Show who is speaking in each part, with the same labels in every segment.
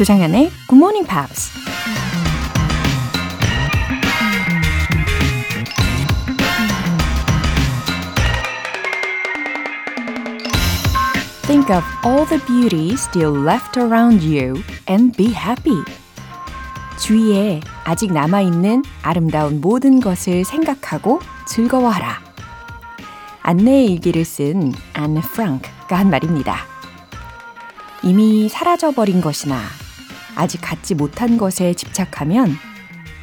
Speaker 1: 조장현의 Good Morning Pops. Think of all the beauty still left around you and be happy. 주위에 아직 남아있는 아름다운 모든 것을 생각하고 즐거워하라. 안내의 일기를 쓴 안네 프랑크가 한 말입니다. 이미 사라져버린 것이나 아직 갖지 못한 것에 집착하면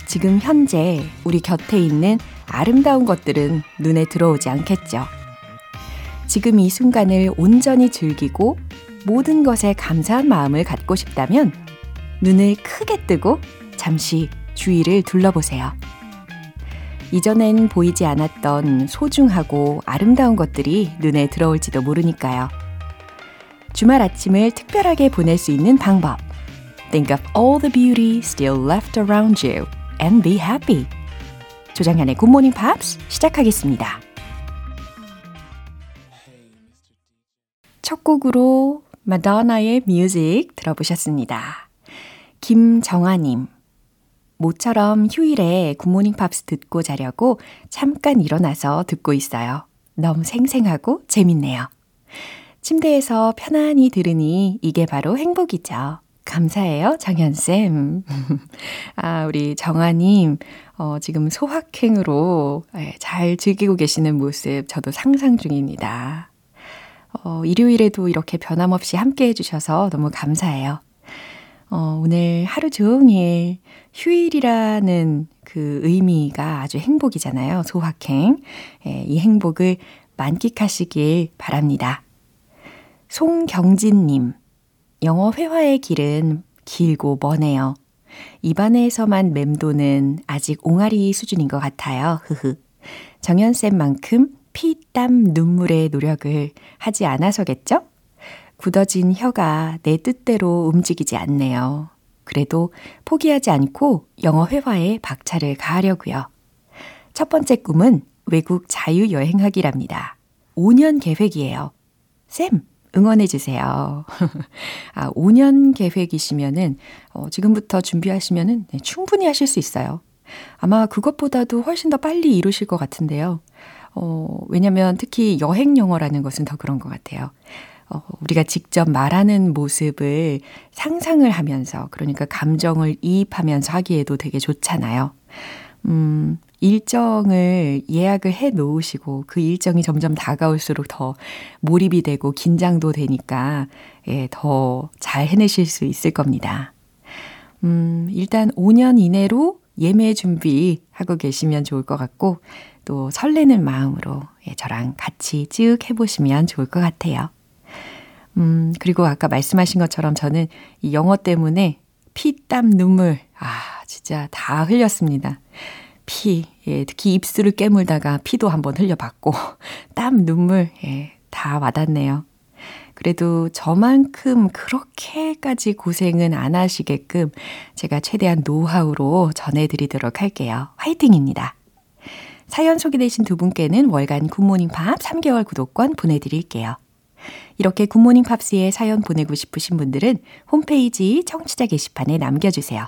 Speaker 1: 지금 현재 우리 곁에 있는 아름다운 것들은 눈에 들어오지 않겠죠. 지금 이 순간을 온전히 즐기고 모든 것에 감사한 마음을 갖고 싶다면 눈을 크게 뜨고 잠시 주위를 둘러보세요. 이전엔 보이지 않았던 소중하고 아름다운 것들이 눈에 들어올지도 모르니까요. 주말 아침을 특별하게 보낼 수 있는 방법. Think of all the beauty still left around you and be happy. 조정현의 Good Morning Pops 시작하겠습니다. 첫 곡으로 마돈나의 Music 들어보셨습니다. 김정아님. 모처럼 휴일에 Good Morning Pops 듣고 자려고 잠깐 일어나서 듣고 있어요. 너무 생생하고 재밌네요. 침대에서 편안히 들으니 이게 바로 행복이죠. 감사해요, 정현쌤. 아, 우리 정아님, 어, 지금 소확행으로 예, 잘 즐기고 계시는 모습 저도 상상 중입니다. 어, 일요일에도 이렇게 변함없이 함께 해주셔서 너무 감사해요. 어, 오늘 하루 종일 휴일이라는 그 의미가 아주 행복이잖아요. 소확행. 예, 이 행복을 만끽하시길 바랍니다. 송경진님, 영어 회화의 길은 길고 머네요. 입안에서만 맴도는 아직 옹알이 수준인 것 같아요. 흐흐. 정연쌤만큼 피, 땀, 눈물의 노력을 하지 않아서겠죠? 굳어진 혀가 내 뜻대로 움직이지 않네요. 그래도 포기하지 않고 영어 회화에 박차를 가하려고요. 첫 번째 꿈은 외국 자유여행하기랍니다. 5년 계획이에요. 쌤, 응원해주세요. 아, 5년 계획이시면은, 어, 지금부터 준비하시면은 네, 충분히 하실 수 있어요. 아마 그것보다도 훨씬 더 빨리 이루실 것 같은데요. 어, 왜냐면 특히 여행 영어라는 것은 더 그런 것 같아요. 어, 우리가 직접 말하는 모습을 상상을 하면서, 그러니까 감정을 이입하면서 하기에도 되게 좋잖아요. 음, 일정을 예약을 해 놓으시고 그 일정이 점점 다가올수록 더 몰입이 되고 긴장도 되니까 예, 더 잘 해내실 수 있을 겁니다. 음, 일단 5년 이내로 예매 준비하고 계시면 좋을 것 같고 또 설레는 마음으로 예, 저랑 같이 쭉 해보시면 좋을 것 같아요. 음, 그리고 아까 말씀하신 것처럼 저는 이 영어 때문에 피, 땀, 눈물, 아, 진짜 다 흘렸습니다. 피, 예, 특히 입술을 깨물다가 피도 한번 흘려봤고, 땀, 눈물, 예, 다 와닿네요. 그래도 저만큼 그렇게까지 고생은 안 하시게끔 제가 최대한 노하우로 전해드리도록 할게요. 화이팅입니다. 사연 소개되신 두 분께는 월간 굿모닝 팝 3개월 구독권 보내드릴게요. 이렇게 Good Morning Pops에 사연 보내고 싶으신 분들은 홈페이지 청취자 게시판에 남겨주세요.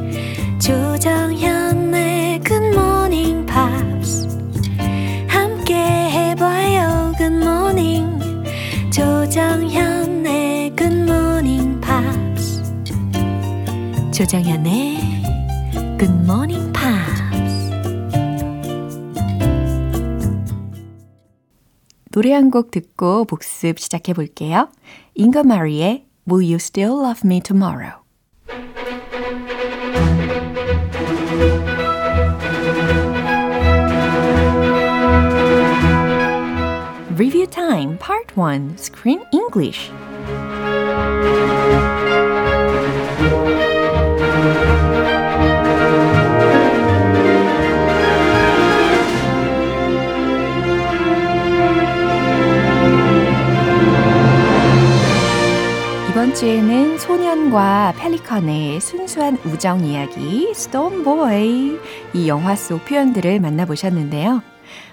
Speaker 1: 조정현의 굿모닝 팝스 함께 해봐요 굿모닝 조정현의 굿모닝 팝스 조정현의 굿모닝 팝스 노래 한 곡 듣고 복습 시작해 볼게요. 잉거 마리의 Will You Still Love Me Tomorrow? Time Part 1 Screen English 이번 주에는 소년과 펠리컨의 순수한 우정 이야기 Storm Boy 이 영화 속 표현들을 만나보셨는데요.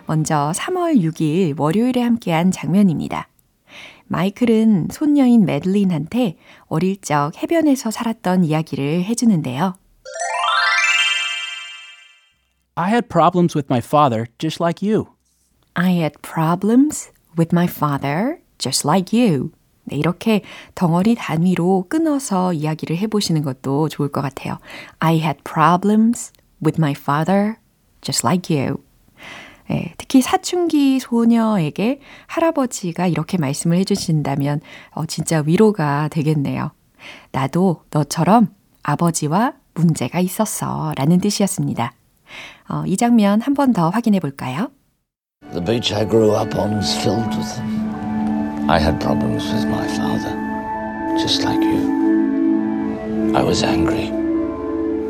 Speaker 1: 먼저 3월 6일 월요일에 함께한 장면입니다. 마이클은 손녀인 매들린한테 어릴 적 해변에서 살았던 이야기를 해주는데요.
Speaker 2: I had problems with my father just like you.
Speaker 1: I had problems with my father just like you. 네, 이렇게 덩어리 단위로 끊어서 이야기를 해보시는 것도 좋을 것 같아요. I had problems with my father just like you. 네, 특히 사춘기 소녀에게 할아버지가 이렇게 말씀을 해주신다면 어, 진짜 위로가 되겠네요. 나도 너처럼 아버지와 문제가 있었어 라는 뜻이었습니다. 어, 이 장면 한 번 더 확인해 볼까요?
Speaker 3: The beach I grew up on was filled with them. I had problems with my father, just like you. I was angry.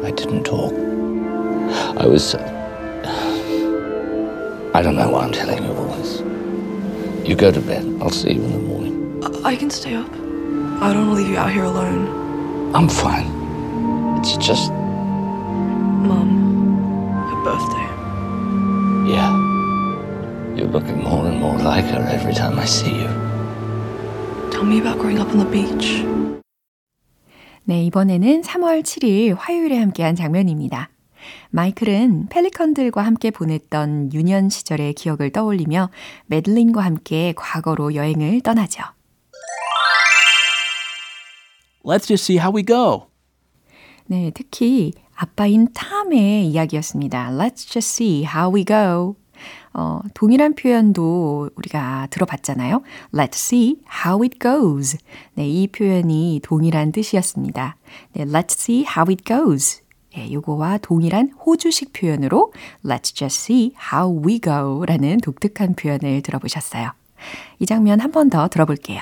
Speaker 3: I didn't talk. I was. I don't know why I'm telling you all this. You go to bed. I'll see you in the morning.
Speaker 4: I can stay up. I don't want to leave you out here alone.
Speaker 3: I'm fine. It's just.
Speaker 4: Mum, her birthday.
Speaker 3: Yeah. You're looking more and more like her every time I see you.
Speaker 4: Tell me about growing up on the beach.
Speaker 1: 네, 이번에는 3월 7일 화요일에 함께한 장면입니다. 마이클은 펠리컨들과 함께 보냈던 유년 시절의 기억을 떠올리며 매들린과 함께 과거로 여행을 떠나죠.
Speaker 2: Let's just see how we go.
Speaker 1: 네, 특히 아빠인 탐의 이야기였습니다. Let's just see how we go. 어, 동일한 표현도 우리가 들어봤잖아요. Let's see how it goes. 네, 이 표현이 동일한 뜻이었습니다. 네, Let's see how it goes. 예, 요거와 동일한 호주식 표현으로 Let's just see how we go 라는 독특한 표현을 들어보셨어요. 이 장면 한 번 더 들어볼게요.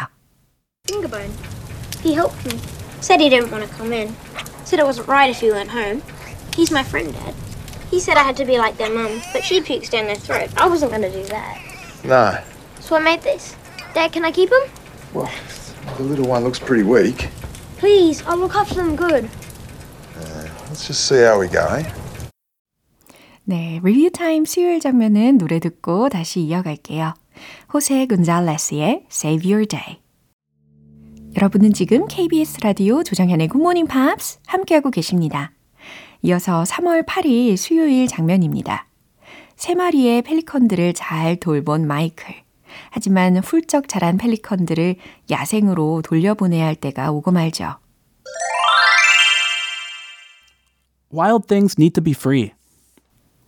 Speaker 5: Fingerbone. He helped me. Said he didn't want to come in. Said it wasn't right if he went home. He's my friend, Dad. He said I had to be like their mum, but she pukes down their throat. I wasn't going to do that.
Speaker 6: No.
Speaker 5: So I made this. Dad, can I keep him?
Speaker 6: Well, the little one looks pretty weak.
Speaker 5: Please, I'll look after them good.
Speaker 6: Let's just see how we go, eh?
Speaker 1: 네, 리뷰 타임 수요일 장면은 노래 듣고 다시 이어갈게요. 호세 군잘레스의 Save Your Day. 여러분은 지금 KBS 라디오 조정현의 굿모닝 팝스 함께하고 계십니다. 이어서 3월 8일 수요일 장면입니다. 세 마리의 펠리컨들을 잘 돌본 마이클. 하지만 훌쩍 자란 펠리컨들을 야생으로 돌려보내야 할 때가 오고 말죠.
Speaker 2: Wild things need to be free.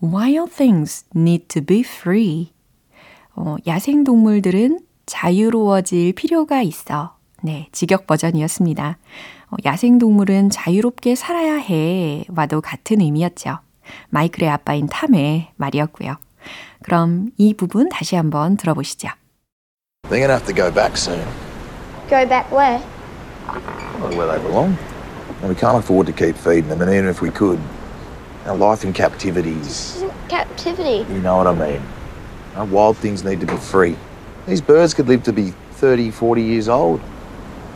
Speaker 1: Wild things need to be free. 어, 야생 동물들은 자유로워질 필요가 있어. 네, 직역 버전이었습니다. 어, 야생 동물은 자유롭게 살아야 해. 와도 같은 의미였죠. 마이클의 아빠인 탐의 말이었고요. 그럼 이 부분 다시 한번 들어보시죠.
Speaker 6: They're gonna have to go back soon.
Speaker 5: Go back where?
Speaker 6: Where they belong. And we can't afford to keep feeding them, and even if we could, our life in captivity
Speaker 5: This
Speaker 6: is.
Speaker 5: isn't captivity.
Speaker 6: You know what I mean. Our wild things need to be free. These birds could live to be 30, 40 years old.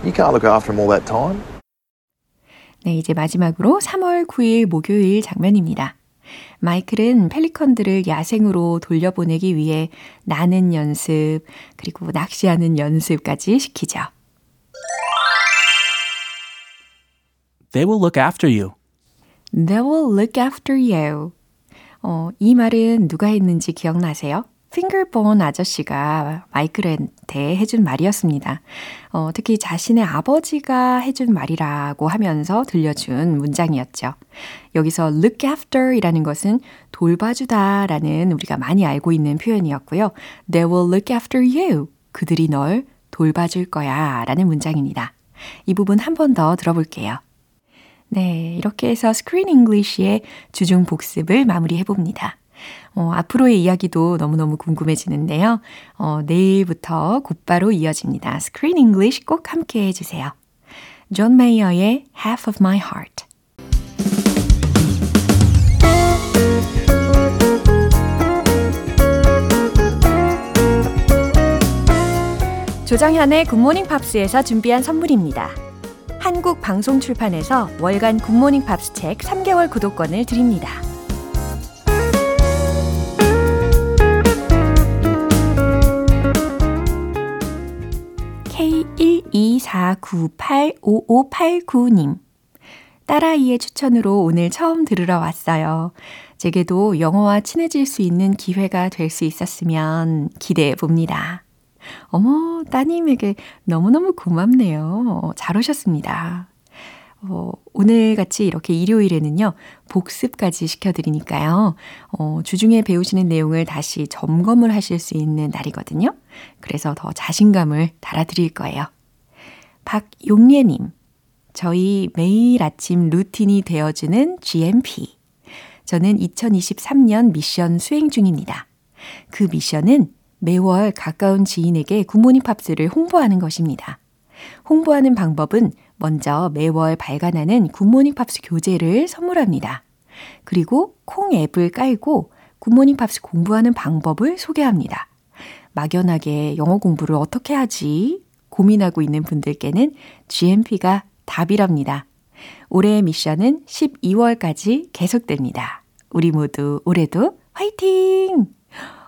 Speaker 6: You can't look after them all that time.
Speaker 1: 네, 이제 마지막으로 3월 9일 목요일 장면입니다. 마이클은 펠리컨들을 야생으로 돌려보내기 위해 나는 연습, 그리고 낚시하는 연습까지 시키죠.
Speaker 2: They will look after you.
Speaker 1: They will look after you. 어, 이 말은 누가 했는지 기억나세요? 핑거본 아저씨가 마이클한테 해준 말이었습니다. 어, 특히 자신의 아버지가 해준 말이라고 하면서 들려준 문장이었죠. 여기서 look after 이라는 것은 돌봐주다 라는 우리가 많이 알고 있는 표현이었고요. They will look after you. 그들이 널 돌봐줄 거야 라는 문장입니다. 이 부분 한 번 더 들어볼게요. 네, 이렇게 해서 Screen English의 주중 복습을 마무리해 봅니다. 어, 앞으로의 이야기도 너무너무 궁금해지는데요. 어, 내일부터 곧바로 이어집니다. Screen English 꼭 함께 해주세요. 존 메이어의 Half of My Heart. 조정현의 굿모닝 팝스에서 준비한 선물입니다. 한국 방송 출판에서 월간 굿모닝 팝스 책 3개월 구독권을 드립니다. K124985589님. 딸아이의 추천으로 오늘 처음 들으러 왔어요. 제게도 영어와 친해질 수 있는 기회가 될 수 있었으면 기대해 봅니다. 어머, 따님에게 너무너무 고맙네요. 잘 오셨습니다. 어, 오늘 같이 이렇게 일요일에는요, 복습까지 시켜드리니까요, 어, 주중에 배우시는 내용을 다시 점검을 하실 수 있는 날이거든요. 그래서 더 자신감을 달아드릴 거예요. 박용예님, 저희 매일 아침 루틴이 되어주는 GMP. 저는 2023년 미션 수행 중입니다. 그 미션은 매월 가까운 지인에게 굿모닝 팝스를 홍보하는 것입니다. 홍보하는 방법은 먼저 매월 발간하는 굿모닝 팝스 교재를 선물합니다. 그리고 콩 앱을 깔고 굿모닝 팝스 공부하는 방법을 소개합니다. 막연하게 영어 공부를 어떻게 하지? 고민하고 있는 분들께는 GMP가 답이랍니다. 올해의 미션은 12월까지 계속됩니다. 우리 모두 올해도 화이팅!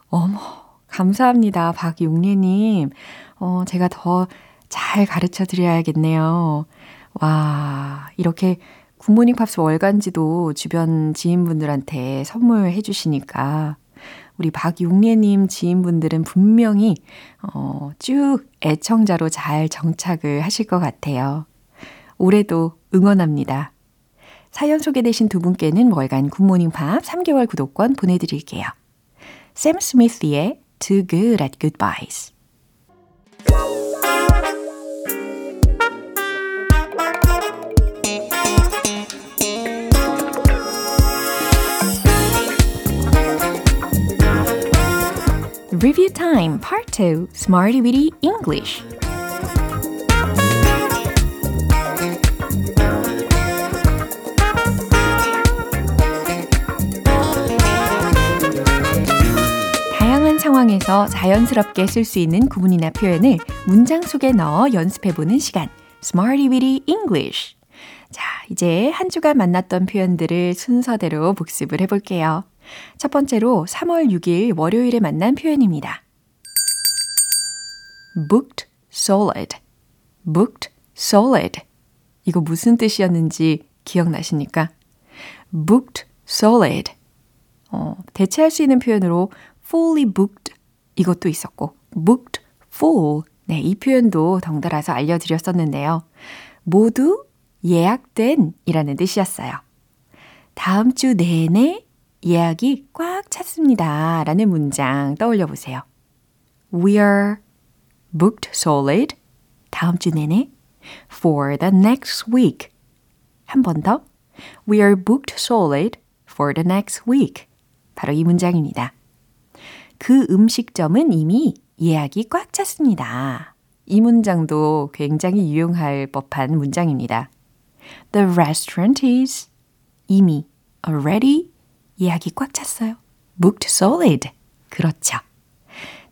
Speaker 1: 어머, 감사합니다. 박용래님. 어, 제가 더 잘 가르쳐 드려야겠네요. 와, 이렇게 굿모닝 팝스 월간지도 주변 지인분들한테 선물해 주시니까 우리 박용래님 지인분들은 분명히 어, 쭉 애청자로 잘 정착을 하실 것 같아요. 올해도 응원합니다. 사연 소개되신 두 분께는 월간 굿모닝 팝 3개월 구독권 보내드릴게요. 샘 스미스의 too good at goodbyes. Review time, part 2, Smarty Weedy English. 상황에서 자연스럽게 쓸 수 있는 구문이나 표현을 문장 속에 넣어 연습해보는 시간. Smarty Weedy English. 자, 이제 한 주간 만났던 표현들을 순서대로 복습을 해볼게요. 첫 번째로 3월 6일 월요일에 만난 표현입니다. booked solid. booked solid. 이거 무슨 뜻이었는지 기억나십니까? booked solid. 어, 대체할 수 있는 표현으로 fully booked 이것도 있었고 booked full 네, 이 표현도 덩달아서 알려드렸었는데요. 모두 예약된 이라는 뜻이었어요. 다음 주 내내 예약이 꽉 찼습니다. 라는 문장 떠올려 보세요. We are booked solid 다음 주 내내 for the next week. 한 번 더. We are booked solid for the next week. 바로 이 문장입니다. 그 음식점은 이미 예약이 꽉 찼습니다. 이 문장도 굉장히 유용할 법한 문장입니다. The restaurant is 이미 already 예약이 꽉 찼어요. booked solid. 그렇죠.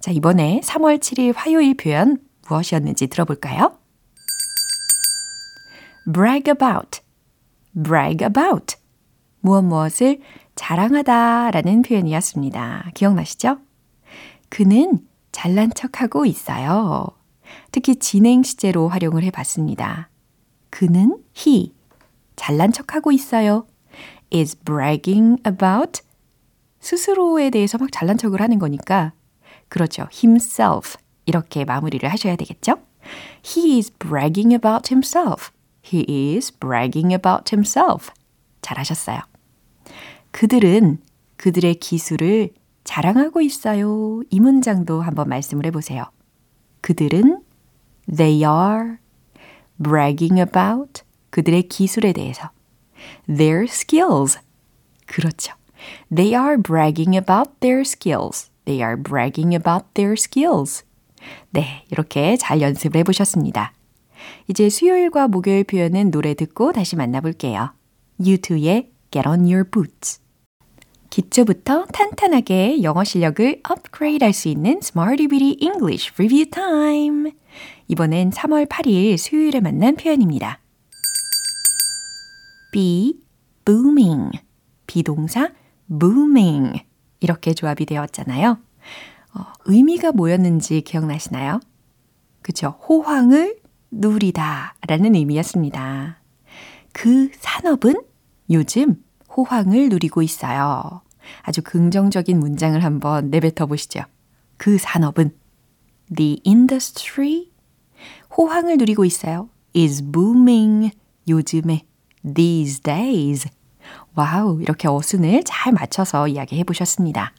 Speaker 1: 자, 이번에 3월 7일 화요일 표현 무엇이었는지 들어볼까요? brag about. brag about. 무엇 무엇을 자랑하다 라는 표현이었습니다. 기억나시죠? 그는 잘난 척하고 있어요. 특히 진행 시제로 활용을 해 봤습니다. 그는 he 잘난 척하고 있어요. is bragging about 스스로에 대해서 막 잘난 척을 하는 거니까 그렇죠. himself 이렇게 마무리를 하셔야 되겠죠? He is bragging about himself. He is bragging about himself. 잘하셨어요. 그들은 그들의 기술을 자랑하고 있어요. 이 문장도 한번 말씀을 해보세요. 그들은 they are bragging about 그들의 기술에 대해서 their skills. 그렇죠. They are bragging about their skills. They are bragging about their skills. 네, 이렇게 잘 연습을 해보셨습니다. 이제 수요일과 목요일 표현은 노래 듣고 다시 만나볼게요. U2의 Get on Your Boots. 기초부터 탄탄하게 영어 실력을 업그레이드 할 수 있는 Smarty Beauty English Review Time. 이번엔 3월 8일 수요일에 만난 표현입니다. be booming. 비동사 booming. 이렇게 조합이 되었잖아요. 어, 의미가 뭐였는지 기억나시나요? 그쵸. 호황을 누리다 라는 의미였습니다. 그 산업은 요즘 호황을 누리고 있어요. 아주 긍정적인 문장을 한번 내뱉어 보시죠. 그 산업은 The industry 호황을 누리고 있어요. is booming 요즘에 these days 와우 이렇게 어순을 잘 맞춰서 이야기해 보셨습니다.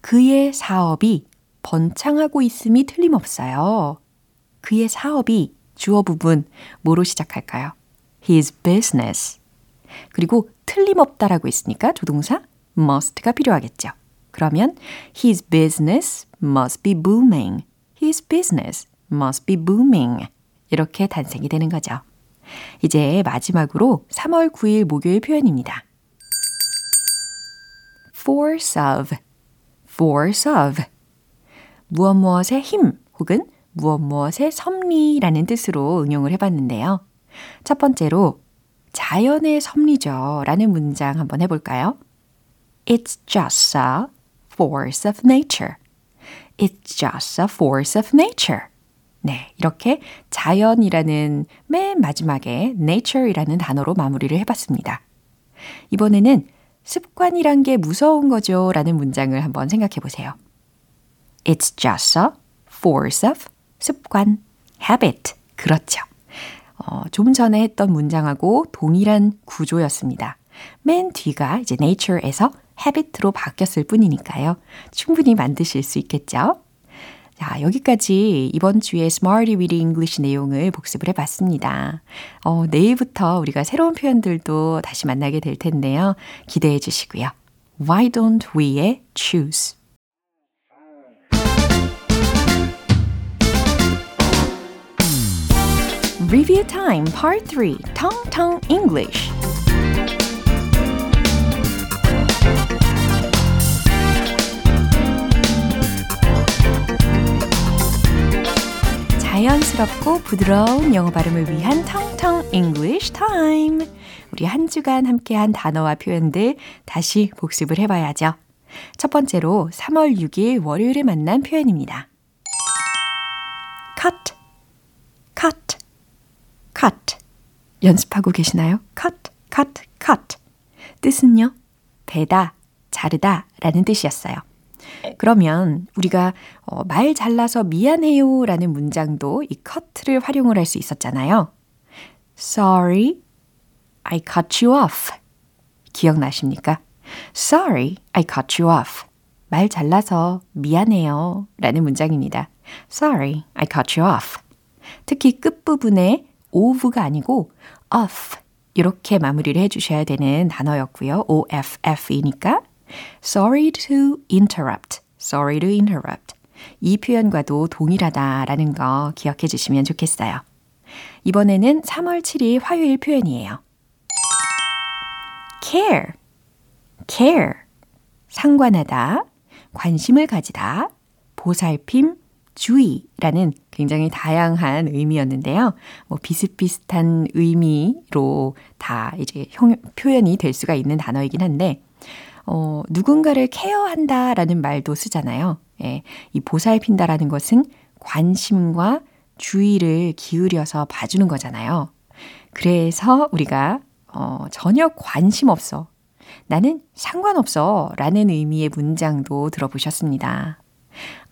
Speaker 1: 그의 사업이 번창하고 있음이 틀림없어요. 그의 사업이 주어 부분 뭐로 시작할까요? His business. 그리고 틀림없다라고 했으니까 조동사 must가 필요하겠죠. 그러면 his business must be booming. His business must be booming. 이렇게 단생이 되는 거죠. 이제 마지막으로 3월 9일 목요일 표현입니다. force of, force of. 무엇 무엇의 힘 혹은 무엇 무엇의 섭리라는 뜻으로 응용을 해봤는데요. 첫 번째로 자연의 섭리죠 라는 문장 한번 해볼까요? It's just a force of nature. It's just a force of nature. 네, 이렇게 자연이라는 맨 마지막에 nature이라는 단어로 마무리를 해봤습니다. 이번에는 습관이란 게 무서운 거죠 라는 문장을 한번 생각해 보세요. It's just a force of 습관, habit. 그렇죠. 어, 좀 전에 했던 문장하고 동일한 구조였습니다. 맨 뒤가 이제 nature에서 habit로 바뀌었을 뿐이니까요. 충분히 만드실 수 있겠죠? 자, 여기까지 이번 주에 Smarty Weedy English 내용을 복습을 해봤습니다. 어, 내일부터 우리가 새로운 표현들도 다시 만나게 될 텐데요. 기대해 주시고요. Why don't we의 choose. Review time part 3 Tong Tong English 자연스럽고 부드러운 영어 발음을 위한 텅텅 English Time. 우리 한 주간 함께한 단어와 표현들 다시 복습을 해봐야죠. 첫 번째로 3월 6일 월요일에 만난 표현입니다. Cut. 연습하고 계시나요? cut, cut, cut. 뜻은요? 배다, 자르다 라는 뜻이었어요. 그러면 우리가 어, 말 잘라서 미안해요 라는 문장도 이 cut를 활용을 할 수 있었잖아요. Sorry, I cut you off. 기억나십니까? Sorry, I cut you off. 말 잘라서 미안해요 라는 문장입니다. Sorry, I cut you off. 특히 끝부분에 of가 아니고 off 이렇게 마무리를 해주셔야 되는 단어였고요. OFF이니까 Sorry to interrupt. Sorry to interrupt. 이 표현과도 동일하다라는 거 기억해 주시면 좋겠어요. 이번에는 3월 7일 화요일 표현이에요. care, care. 상관하다, 관심을 가지다, 보살핌, 주의라는 굉장히 다양한 의미였는데요. 뭐 비슷비슷한 의미로 다 이제 형, 표현이 될 수가 있는 단어이긴 한데, 어, 누군가를 케어한다 라는 말도 쓰잖아요. 예, 이 보살핀다라는 것은 관심과 주의를 기울여서 봐주는 거잖아요. 그래서 우리가 어, 전혀 관심 없어. 나는 상관없어. 라는 의미의 문장도 들어보셨습니다.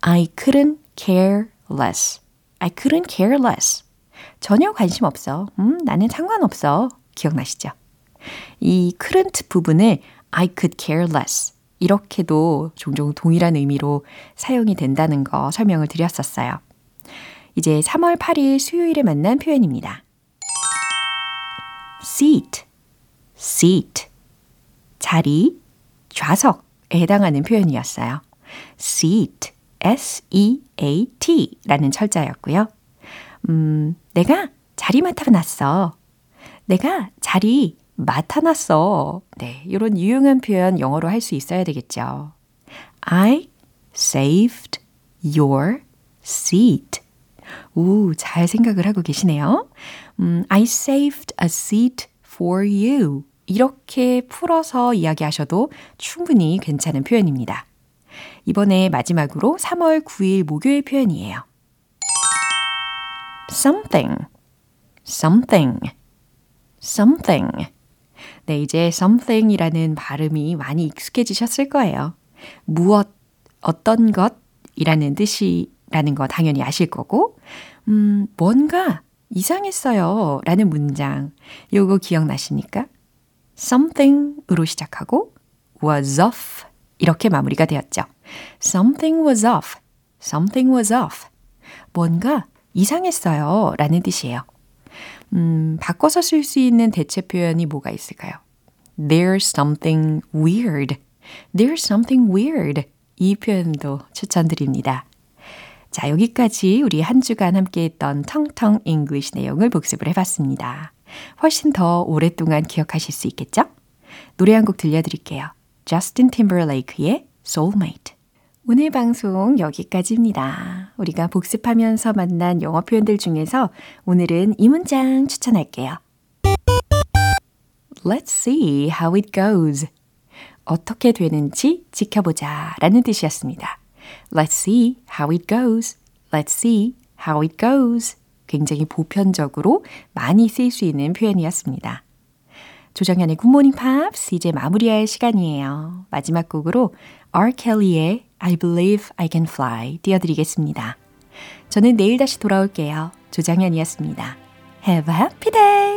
Speaker 1: I couldn't care less. I couldn't care less. 전혀 관심 없어. 음, 나는 상관없어. 기억나시죠? 이 couldn't 부분을 I could care less. 이렇게도 종종 동일한 의미로 사용이 된다는 거 설명을 드렸었어요. 이제 3월 8일 수요일에 만난 표현입니다. seat, seat. 자리, 좌석에 해당하는 표현이었어요. seat, S-E-A-T 라는 철자였고요. 음, 내가 자리 맡아놨어. 내가 자리 맡아놨어. 네, 이런 유용한 표현 영어로 할 수 있어야 되겠죠. I saved your seat. 오, 잘 생각을 하고 계시네요. 음, I saved a seat for you. 이렇게 풀어서 이야기하셔도 충분히 괜찮은 표현입니다. 이번에 마지막으로 3월 9일 목요일 표현이에요. something, something, something. 네, 이제 something이라는 발음이 많이 익숙해지셨을 거예요. 무엇, 어떤 것이라는 뜻이라는 거 당연히 아실 거고, 음, 뭔가 이상했어요. 라는 문장. 요거 기억나십니까? something으로 시작하고 was off 이렇게 마무리가 되었죠. Something was off. something was off. 뭔가 이상했어요. 라는 뜻이에요. 음, 바꿔서 쓸 수 있는 대체 표현이 뭐가 있을까요? There's something weird. There's something weird. 이 표현도 추천드립니다. 자, 여기까지 우리 한 주간 함께 했던 텅텅 English 내용을 복습을 해봤습니다. 훨씬 더 오랫동안 기억하실 수 있겠죠? 노래 한 곡 들려드릴게요. 저스틴 팀버레이크의 Soulmate. 오늘 방송 여기까지입니다. 우리가 복습하면서 만난 영어 표현들 중에서 오늘은 이 문장 추천할게요. Let's see how it goes. 어떻게 되는지 지켜보자 라는 뜻이었습니다. Let's see how it goes. Let's see how it goes. 굉장히 보편적으로 많이 쓰일 수 있는 표현이었습니다. 조정현의 굿모닝 팝스 이제 마무리할 시간이에요. 마지막 곡으로 R. 켈리의 I Believe I Can Fly 띄워드리겠습니다. 저는 내일 다시 돌아올게요. 조정현이었습니다. Have a happy day!